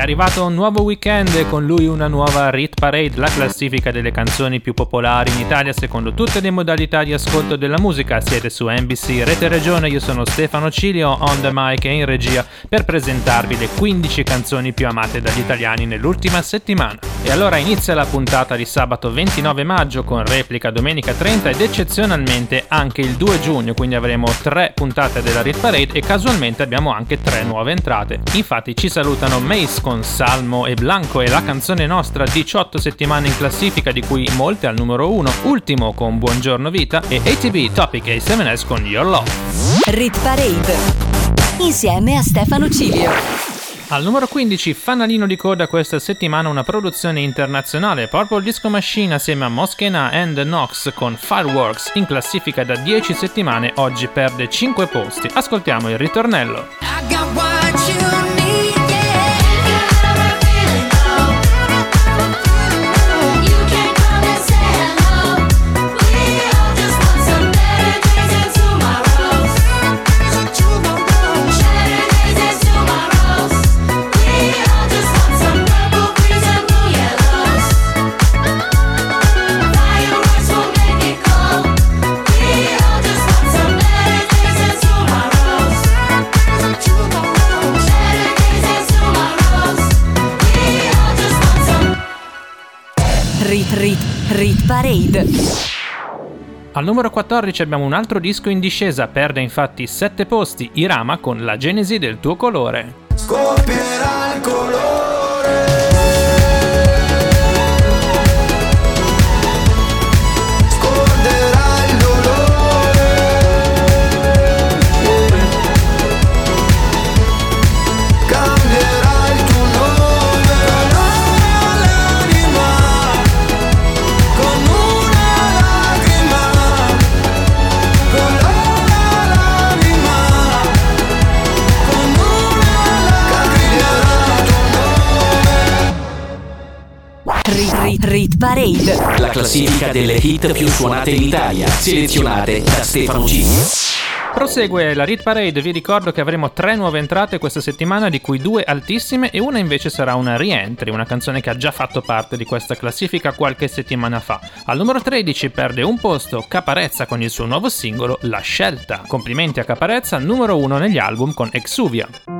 È arrivato un nuovo weekend e con lui una nuova Rit Parade, la classifica delle canzoni più popolari in Italia secondo tutte le modalità di ascolto della musica. Siete su NBC Rete Regione, io sono Stefano Cilio, on the mic e in regia per presentarvi le 15 canzoni più amate dagli italiani nell'ultima settimana. E allora inizia la puntata di sabato 29 maggio con replica domenica 30 ed eccezionalmente anche il 2 giugno, quindi avremo tre puntate della Rit Parade e casualmente abbiamo anche tre nuove entrate. Infatti ci salutano Mace con Salmo e Blanco e la canzone nostra 18 settimane in classifica di cui molte al numero 1, ultimo con Buongiorno Vita e ATB Topic A7S con Your Love. Rit Parade. Insieme a Stefano Cilio. Al numero 15, fanalino di coda questa settimana una produzione internazionale, Purple Disco Machine assieme a Moschena and Nox con Fireworks in classifica da 10 settimane, oggi perde 5 posti. Ascoltiamo il ritornello. Al numero 14 abbiamo un altro disco in discesa, perde infatti 7 posti, Irama con La genesi del tuo colore. Scoppierà il colore Rit Parade. La classifica delle hit più suonate in Italia. Selezionate da Stefano Cilio. Prosegue la Rit Parade, vi ricordo che avremo tre nuove entrate questa settimana, di cui due altissime e una invece sarà una rientry, una canzone che ha già fatto parte di questa classifica qualche settimana fa. Al numero 13 perde un posto Caparezza con il suo nuovo singolo La Scelta. Complimenti a Caparezza, numero 1 negli album con Exuvia.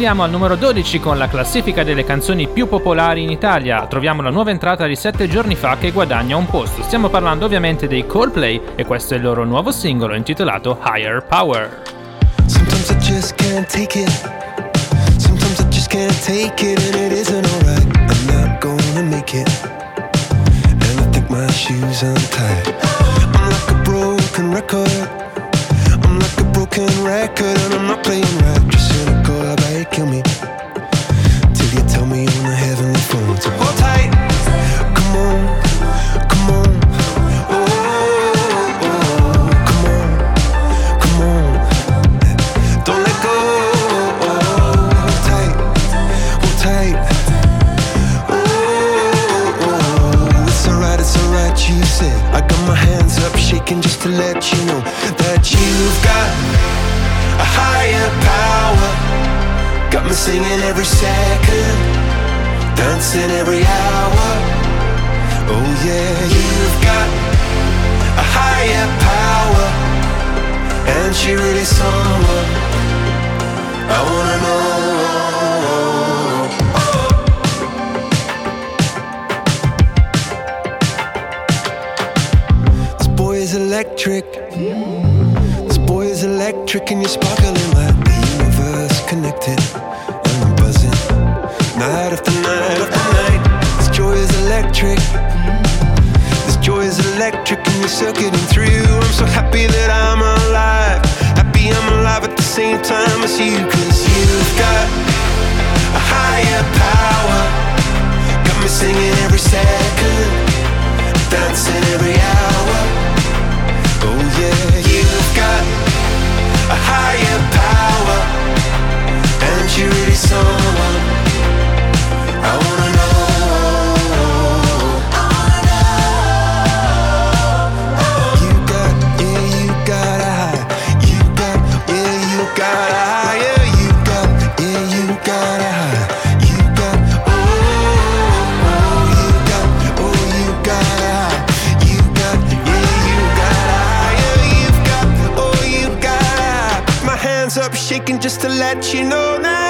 Saliamo al numero 12 con la classifica delle canzoni più popolari in Italia. Troviamo la nuova entrata di 7 giorni fa che guadagna un posto. Stiamo parlando ovviamente dei Coldplay e questo è il loro nuovo singolo intitolato Higher Power. Sometimes I just can't take it. Sometimes I just can't take it, and it isn't alright. I'm not gonna make it. And I think my shoes untied. I'm like a broken record. I'm like a broken record, and I'm not playing second, dancing every hour. Oh yeah, you've got a higher power, and you're really someone I wanna know. just to let you know that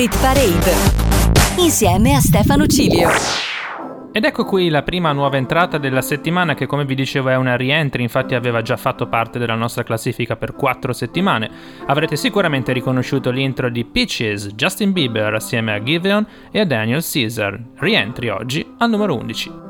Rit Parade insieme a Stefano Cilio. Ed ecco qui la prima nuova entrata della settimana che come vi dicevo è una rientry, infatti aveva già fatto parte della nostra classifica per 4 settimane. Avrete sicuramente riconosciuto l'intro di Peaches, Justin Bieber assieme a Giveon e a Daniel Caesar. Rientry oggi al numero 11.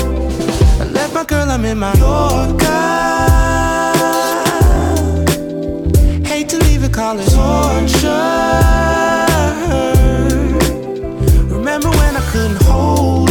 My girl, I'm in my Yorker. Hate to leave it, call it torture. Remember when I couldn't hold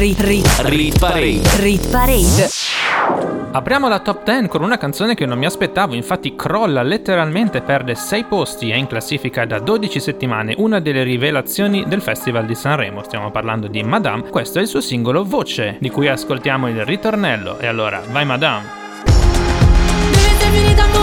Rit, Parade. Apriamo la top 10 con una canzone che non mi aspettavo, infatti crolla letteralmente, perde 6 posti, è in classifica da 12 settimane, una delle rivelazioni del Festival di Sanremo. Stiamo parlando di Madame, questo è il suo singolo Voce, di cui ascoltiamo il ritornello. E allora, vai Madame! Finito amore?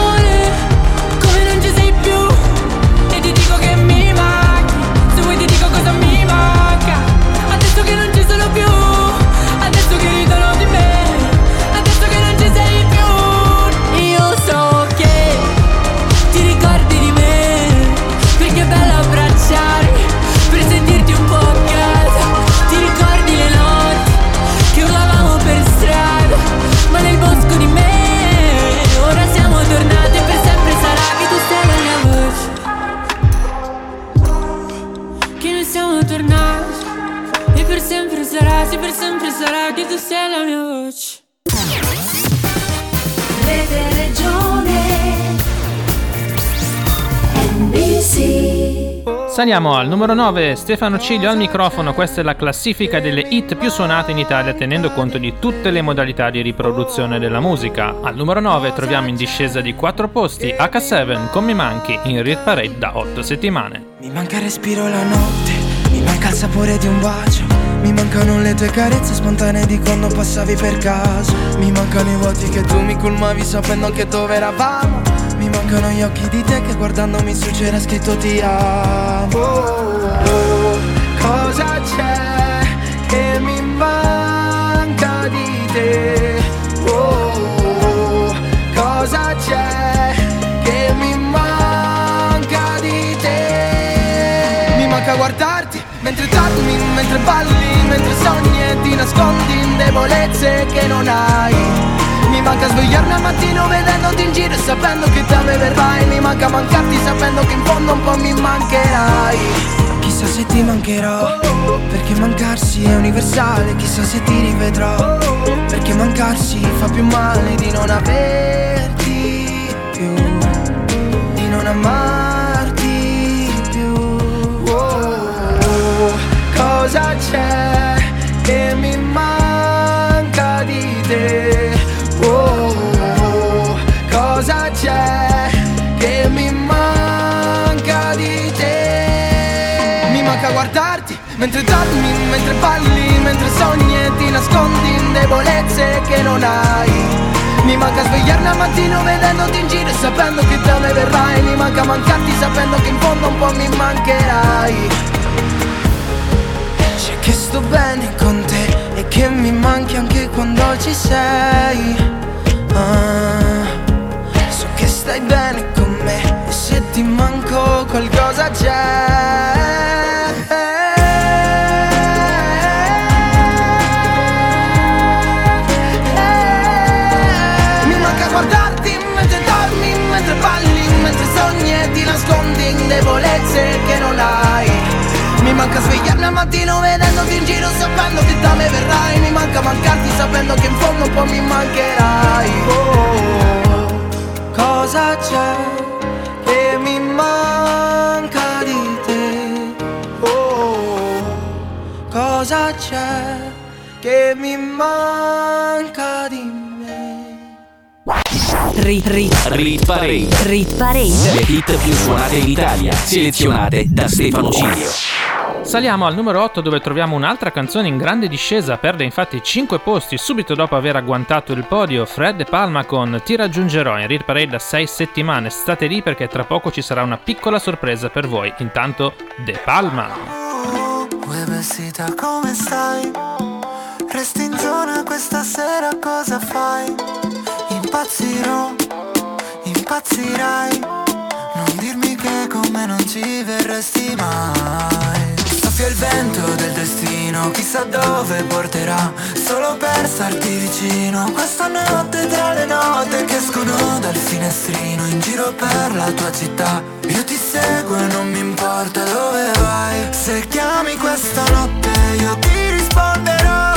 Saliamo al numero 9, Stefano Ciglio al microfono, questa è la classifica delle hit più suonate in Italia tenendo conto di tutte le modalità di riproduzione della musica. Al numero 9 troviamo in discesa di 4 posti H7 con Mi Manchi in Rit Parade da 8 settimane. Mi manca il respiro la notte, mi manca il sapore di un bacio, Mi mancano le tue carezze spontanee di quando passavi per caso. Mi mancano i vuoti che tu mi colmavi sapendo anche dove eravamo. Mi mancano gli occhi di te che guardandomi su c'era scritto ti amo. Oh, Cosa c'è che mi manca di te? Oh, cosa c'è mentre dormi, mentre balli, mentre sogni e ti nascondi in debolezze che non hai. Mi manca svegliarmi al mattino vedendoti in giro e sapendo che da me verrai Mi manca mancarti sapendo che in fondo un po' mi mancherai. Chissà se ti mancherò Perché mancarsi è universale. Chissà se ti rivedrò Perché mancarsi fa più male di non averti più Di non amarti Cosa c'è che mi manca di te? Oh, cosa c'è che mi manca di te? Mi manca guardarti mentre dormi, mentre balli, mentre sogni e ti nascondi in debolezze che non hai. Mi manca svegliarmi al mattino vedendoti in giro e sapendo che da me verrai. Mi manca mancarti sapendo che in fondo un po' mi mancherai. Sto bene con te e che mi manchi anche quando ci sei. Ah, so che stai bene con me e se ti manco qualcosa c'è. Guardarti mentre dormi, mentre balli, mentre sogni e ti nascondi in debolezze manca svegliarmi al mattino vedendoti in giro sapendo che da me verrai Mi manca mancarti sapendo che in fondo un po' mi mancherai Oh, cosa c'è che mi manca di te? Oh, cosa c'è che mi manca di me? Rit, rit, Rit Parade. rit parade. Le hit più suonate in Italia, selezionate da Stefano Cilio. Saliamo al numero 8 dove troviamo un'altra canzone in grande discesa, perde infatti 5 posti subito dopo aver agguantato il podio Fred De Palma con Ti raggiungerò in Real Parade da 6 settimane. State lì perché tra poco ci sarà una piccola sorpresa per voi. Intanto De Palma. Uè come stai? Resti in zona questa sera cosa fai? Impazzirò, impazzirai Non dirmi che con me non ci verresti mai vento del destino, chissà dove porterà Solo per starti vicino. Questa notte tra le note che escono dal finestrino In giro per la tua città. Io ti seguo e non mi importa dove vai. Se chiami questa notte io ti risponderò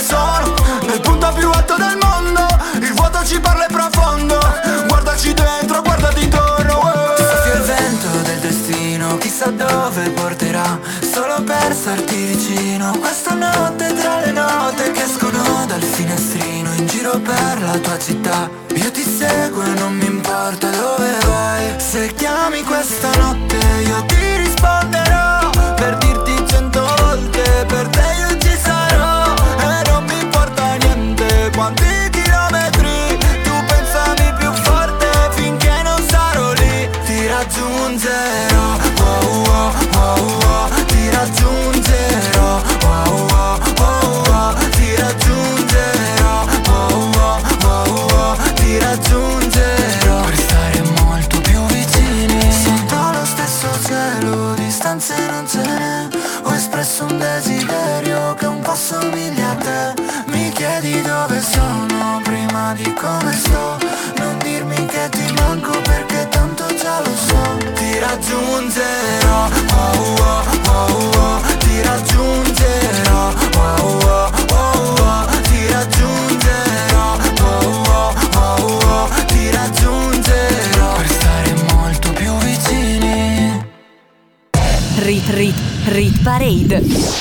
sono Nel punto più alto del mondo Il vuoto ci parla è profondo. Guardaci dentro, guardati intorno eh. Soffia il vento del destino, chissà dove porterà Solo per starti vicino. Questa notte tra le note che escono dal finestrino In giro per la tua città. Io ti seguo e non mi importa dove vai. Se chiami questa notte Espresso un desiderio che un po' somiglia a te. Mi chiedi dove sono prima di come sto. Non dirmi che ti manco perché tanto già lo so. Ti raggiungerò Rit Parade.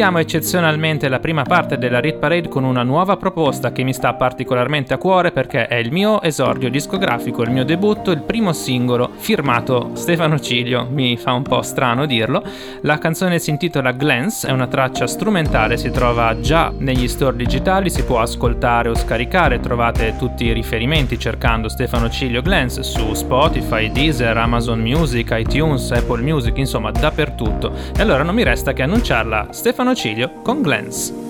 Chiudiamo eccezionalmente la prima parte della Rit Parade con una nuova proposta che mi sta particolarmente a cuore perché è il mio esordio discografico, il mio debutto, il primo singolo firmato Stefano Cilio, mi fa un po' strano dirlo. La canzone si intitola Glance, è una traccia strumentale, si trova già negli store digitali, si può ascoltare o scaricare, trovate tutti i riferimenti cercando Stefano Cilio Glance su Spotify, Deezer, Amazon Music, iTunes, Apple Music, insomma dappertutto. E allora non mi resta che annunciarla Stefano Cilio con Glance.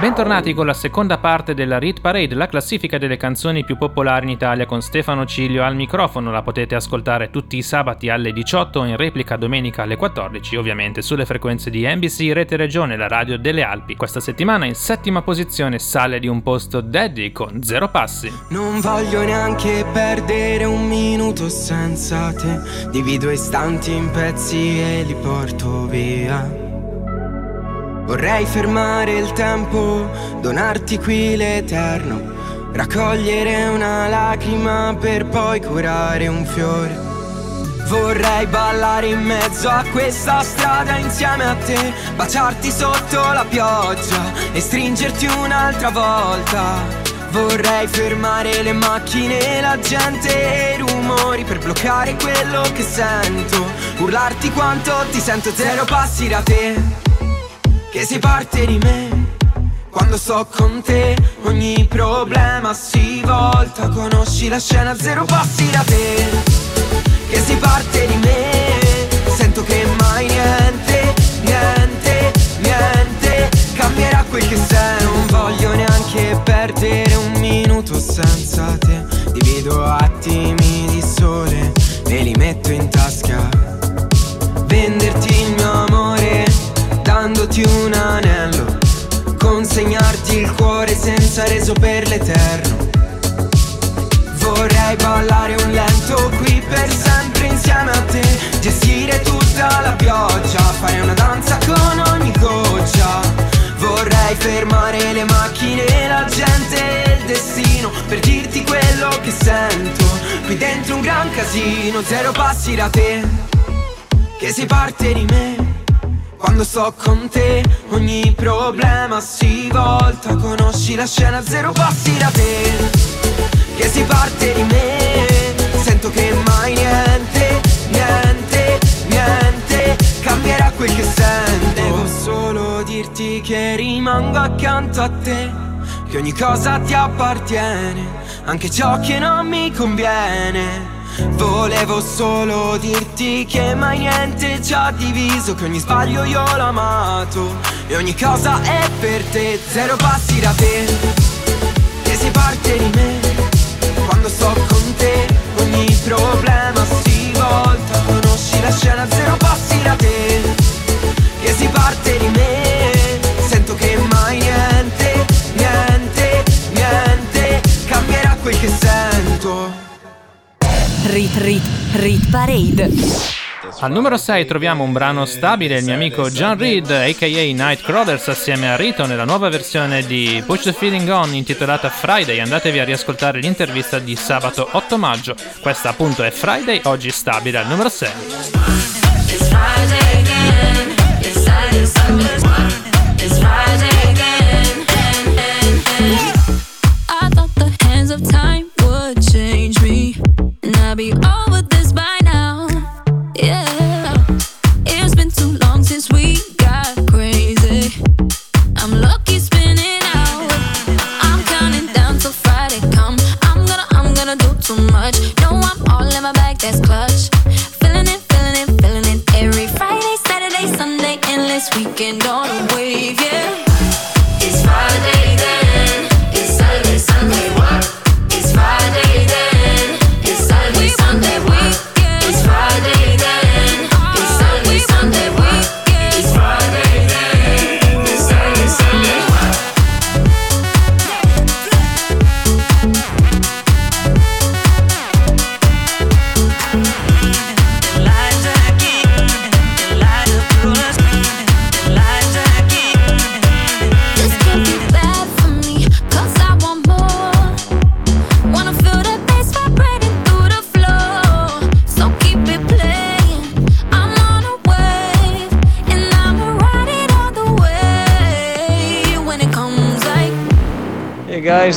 Bentornati con la seconda parte della Rit Parade, la classifica delle canzoni più popolari in Italia con Stefano Ciglio al microfono. La potete ascoltare tutti i sabati alle 18 in replica domenica alle 14, ovviamente sulle frequenze di NBC Rete Regione, la radio delle Alpi. Questa settimana in settima posizione sale di un posto Daddy con Zero Passi. Non voglio neanche perdere un minuto senza te. Divido istanti in pezzi e li porto via. Vorrei fermare il tempo, donarti qui l'eterno. Raccogliere una lacrima per poi curare un fiore. Vorrei ballare in mezzo a questa strada insieme a te, baciarti sotto la pioggia e stringerti un'altra volta. Vorrei fermare le macchine, la gente e i rumori per bloccare quello che sento. Urlarti quanto ti sento, zero passi da te. Che si parte di me. Quando sto con te, ogni problema si volta. Conosci la scena, zero passi da te. Che si parte di me. Sento che mai niente, niente, niente cambierà quel che sei. Non voglio neanche perdere un minuto senza te. Divido attimi di sole e li metto in tasca. Un anello. Consegnarti il cuore senza reso per l'eterno. Vorrei ballare un lento qui per sempre insieme a te Gestire tutta la pioggia, fare una danza con ogni goccia Vorrei fermare le macchine, la gente e il destino Per dirti dentro un gran casino, zero passi da te, che si parte di me. Quando sto con te ogni problema si volta. Conosci la scena zero passi da te Che si parte di me. Sento che mai niente, niente, niente Cambierà quel che sento. Devo solo dirti che rimango accanto a te Che ogni cosa ti appartiene Anche ciò che non mi conviene Volevo solo dirti che mai niente ci ha diviso Che ogni sbaglio io l'ho amato. E ogni cosa è per te Zero passi da te Che si parte di me. Quando sto con te Ogni problema si volta. Conosci la scena Zero passi da te Che si parte di me Rit Rit Rit Parade. Al numero 6 troviamo un brano stabile, il mio amico John Reed, aka Nightcrawlers, assieme a Rito nella nuova versione di Push the Feeling On intitolata Friday. Andatevi a riascoltare l'intervista di sabato 8 maggio. Questa appunto è Friday, oggi stabile al numero 6. It's Friday again. It's Endless weekend on a wave. Yeah.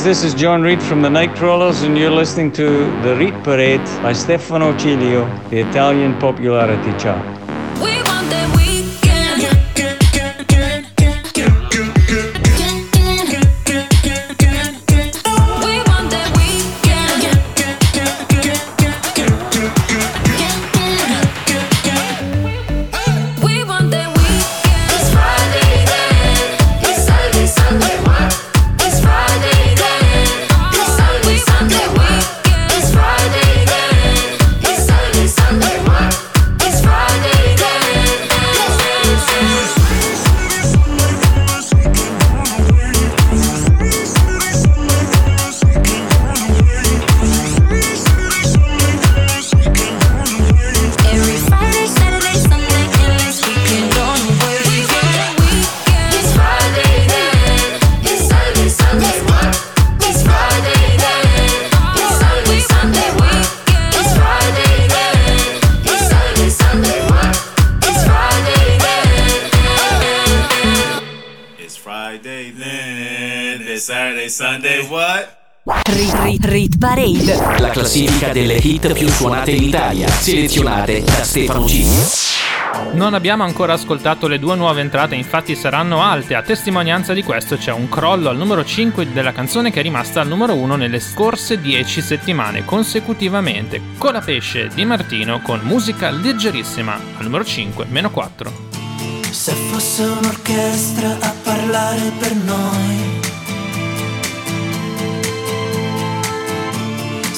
This is John Reed from the Nightcrawlers, and you're listening to The Reed Parade by Stefano Cilio, the Italian popularity chart. Classifica delle hit più suonate in Italia, selezionate da Stefano G. Non abbiamo ancora ascoltato le due nuove entrate, infatti saranno alte. A testimonianza di questo c'è un crollo al numero 5 della canzone che è rimasta al numero 1 nelle scorse 10 settimane consecutivamente. Colapesce di Martino con musica leggerissima al numero 5, meno 4. Se fosse un'orchestra a parlare per noi,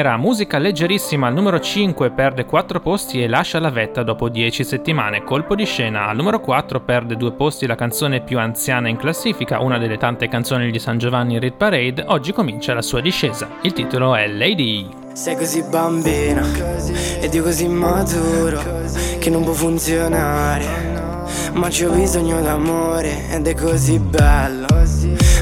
Era musica leggerissima al numero 5, perde 4 posti e lascia la vetta dopo 10 settimane. Colpo di scena al numero 4 perde 2 posti la canzone più anziana in classifica, una delle tante canzoni di San Giovanni Rit Parade. Oggi comincia la sua discesa. Il titolo è Lady. Sei così bambino ed io così maturo che non può funzionare. Ma c'ho bisogno d'amore ed è così bello.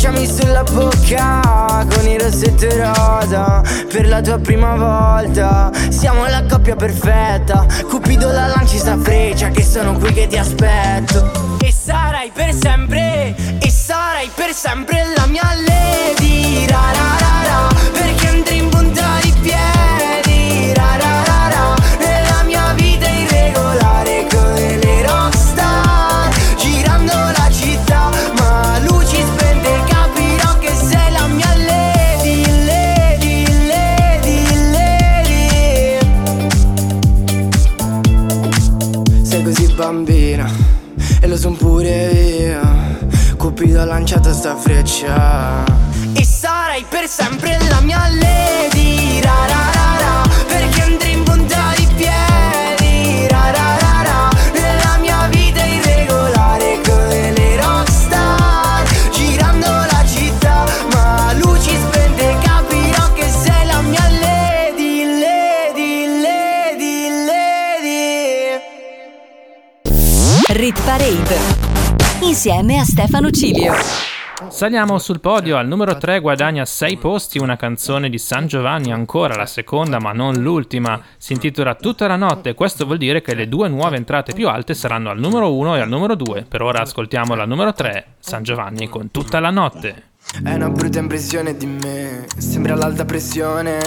Baciami sulla bocca con il rossetto rosa Per la tua prima volta. Siamo la coppia perfetta Cupido la lanci sta freccia Che sono qui che ti aspetto. E sarai per sempre E sarai per sempre la mia lady ra Ha lanciato sta freccia. E sarai per sempre la mia lady ra ra ra ra. Perché andrei in punta di piedi ra ra ra ra. Nella mia vita irregolare come le rockstar. Girando la città ma luci spente capirò che sei la mia lady Lady, lady, lady. Rit Parade insieme a Stefano Cilio. Saliamo sul podio, al numero 3 guadagna 6 posti una canzone di San Giovanni, ancora la seconda ma non l'ultima, si intitola Tutta la notte, questo vuol dire che le due nuove entrate più alte saranno al numero 1 e al numero 2, per ora ascoltiamo la numero 3, San Giovanni con Tutta la notte. È una brutta impressione di me, sembra l'alta pressione.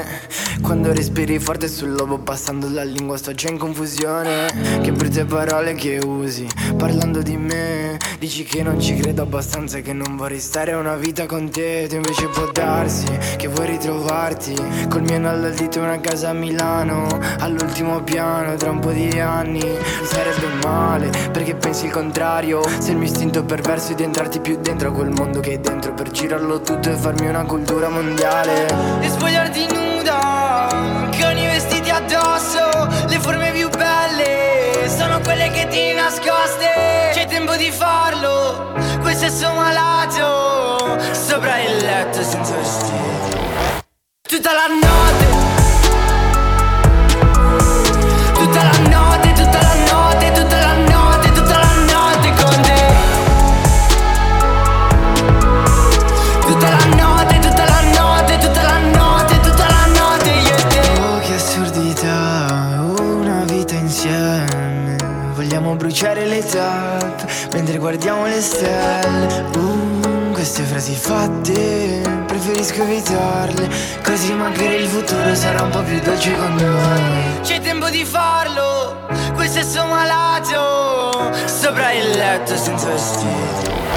Quando respiri forte sul lobo passando la lingua sto già in confusione. Che brutte parole che usi, parlando di me. Dici che non ci credo abbastanza che non vorrei stare una vita con te. Tu invece può darsi che vuoi ritrovarti Col mio anello al dito una casa a Milano All'ultimo piano tra un po' di anni. Mi sarebbe male perché pensi il contrario? Se il mio istinto perverso è di entrarti più dentro a quel mondo che hai dentro Per girarlo tutto e farmi una cultura mondiale. E spogliarti nuda Con i vestiti addosso Le forme più belle Sono quelle che ti nascoste. C'è tempo di farlo Quel sesso malato Sopra il letto senza vestiti. Tutta la notte futuro sarà un po' più dolce con noi. C'è tempo di farlo, quel sesso malato Sopra il letto senza vestiti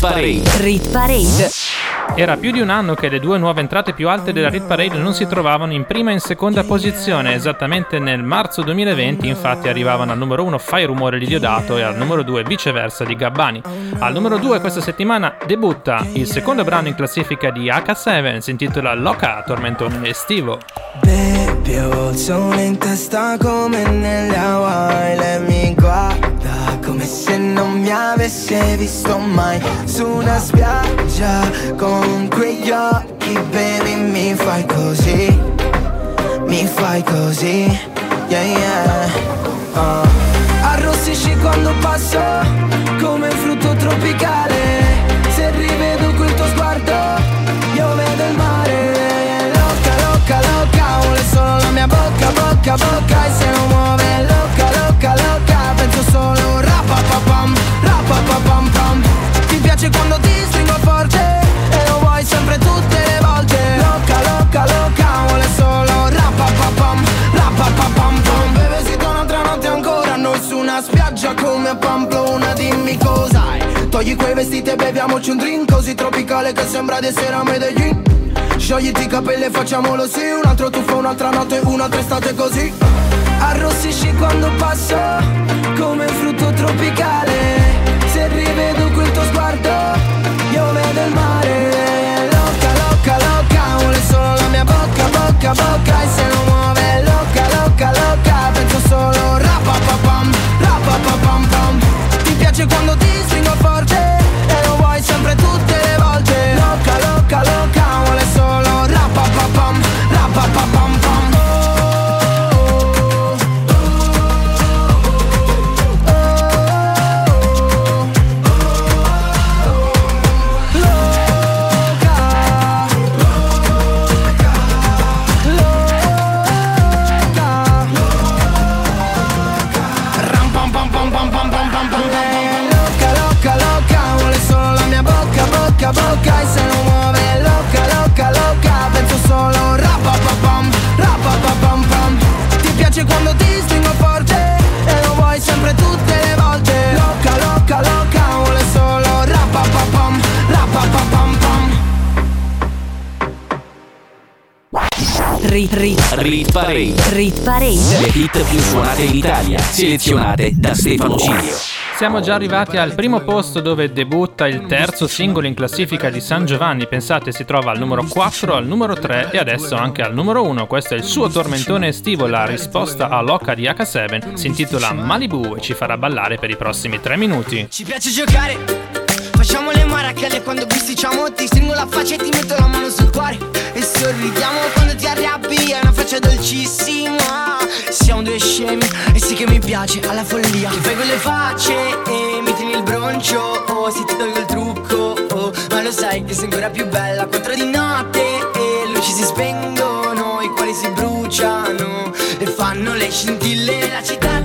Parade. rit Parade. Era più di un anno che le due nuove entrate più alte della Rit Parade non si trovavano in prima e in seconda posizione. Esattamente nel marzo 2020, infatti, arrivavano al numero 1 Fai rumore di Diodato e al numero 2 viceversa di Gabbani. Al numero 2 questa settimana debutta il secondo brano in classifica di H7, si intitola Loca, tormentone estivo. Baby, ho il sole in testa come nelle Hawaii. Lei mi guarda come se non mi avesse visto mai. Su una spiaggia con quegli occhi, baby, mi fai così Mi fai così, yeah, yeah. Uh. Arrossisci quando passo come frutto tropicale bocca, bocca, bocca E se non muove loca, loca, loca Penso solo rapapapam, rapapapam pam Ti piace quando ti stringo forte E lo vuoi sempre tutte le volte. Loca, loca, loca, vuole solo rapapapam, rapapapam pam Beve si un'altra notte ancora Noi su una spiaggia come a Pamplona Dimmi cosa hai. Togli quei vestiti e beviamoci un drink Così tropicale che sembra di essere a Medellin Sciogliti i capelli e facciamolo sì. Un altro tuffo, un'altra notte, un'altra estate così. Arrossisci quando passo Come un frutto tropicale. Se rivedo quel tuo sguardo Io vedo il mare. Loca, loca, loca Vuole solo la mia bocca, bocca, bocca. E se non muove Loca, loca, loca Penso solo Rapapapam, rapapapam pam Ti piace quando ti stringo forte E lo vuoi sempre tutte le volte. Loca, loca, loca piace quando ti stringo forte E lo vuoi sempre tutte le volte Loca, loca, loca Vuole solo rapapapam Rapapapam pam Rit, rit, Rit Parade. rit parade. Le hit più suonate in Italia, selezionate da Stefano Cilio. Siamo già arrivati al primo posto dove debutta il terzo singolo in classifica di San Giovanni. Pensate, si trova al numero 4, al numero 3 e adesso anche al numero 1. Questo è il suo tormentone estivo, la risposta a Loca di H7. Si intitola Malibu e ci farà ballare per i prossimi 3 minuti. Ci piace giocare Facciamo le marachelle quando bisticciamo Ti stringo la faccia e ti metto la mano sul cuore E sorridiamo quando ti arrabbi È una faccia dolcissima. Siamo due scemi E sì che mi piace alla follia. Che fai quelle facce e mi tieni il broncio Oh, se ti tolgo il trucco. Oh, Ma lo sai che sei ancora più bella Quattro di notte e luci si spengono I cuori si bruciano E fanno le scintille La città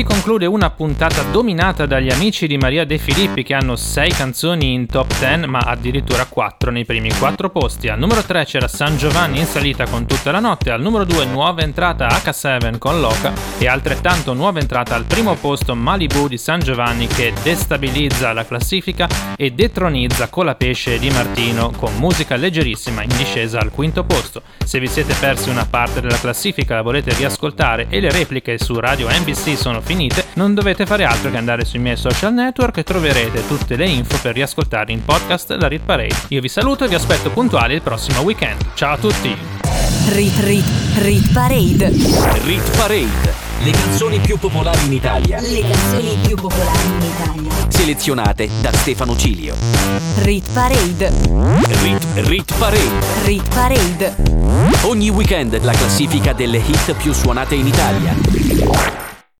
Si conclude una puntata dominata dagli amici di Maria De Filippi che hanno 6 canzoni in top 10 ma addirittura 4 nei primi 4 posti. Al numero 3 c'era San Giovanni in salita con tutta la notte, al numero 2 nuova entrata H7 con Loca e altrettanto nuova entrata al primo posto Malibu di San Giovanni che destabilizza la classifica e detronizza Colapesce di Martino con musica leggerissima in discesa al quinto posto. Se vi siete persi una parte della classifica la volete riascoltare e le repliche su Radio NBC sono finite, non dovete fare altro che andare sui miei social network e troverete tutte le info per riascoltare in podcast la Rit Parade. Io vi saluto e vi aspetto puntuali il prossimo weekend. Ciao a tutti! Rit, rit, rit parade. Rit Parade. Le canzoni più popolari in Italia. Le canzoni più popolari in Italia. Selezionate da Stefano Cilio. Rit parade. Rit, Rit Parade. Rit parade. Ogni weekend la classifica delle hit più suonate in Italia.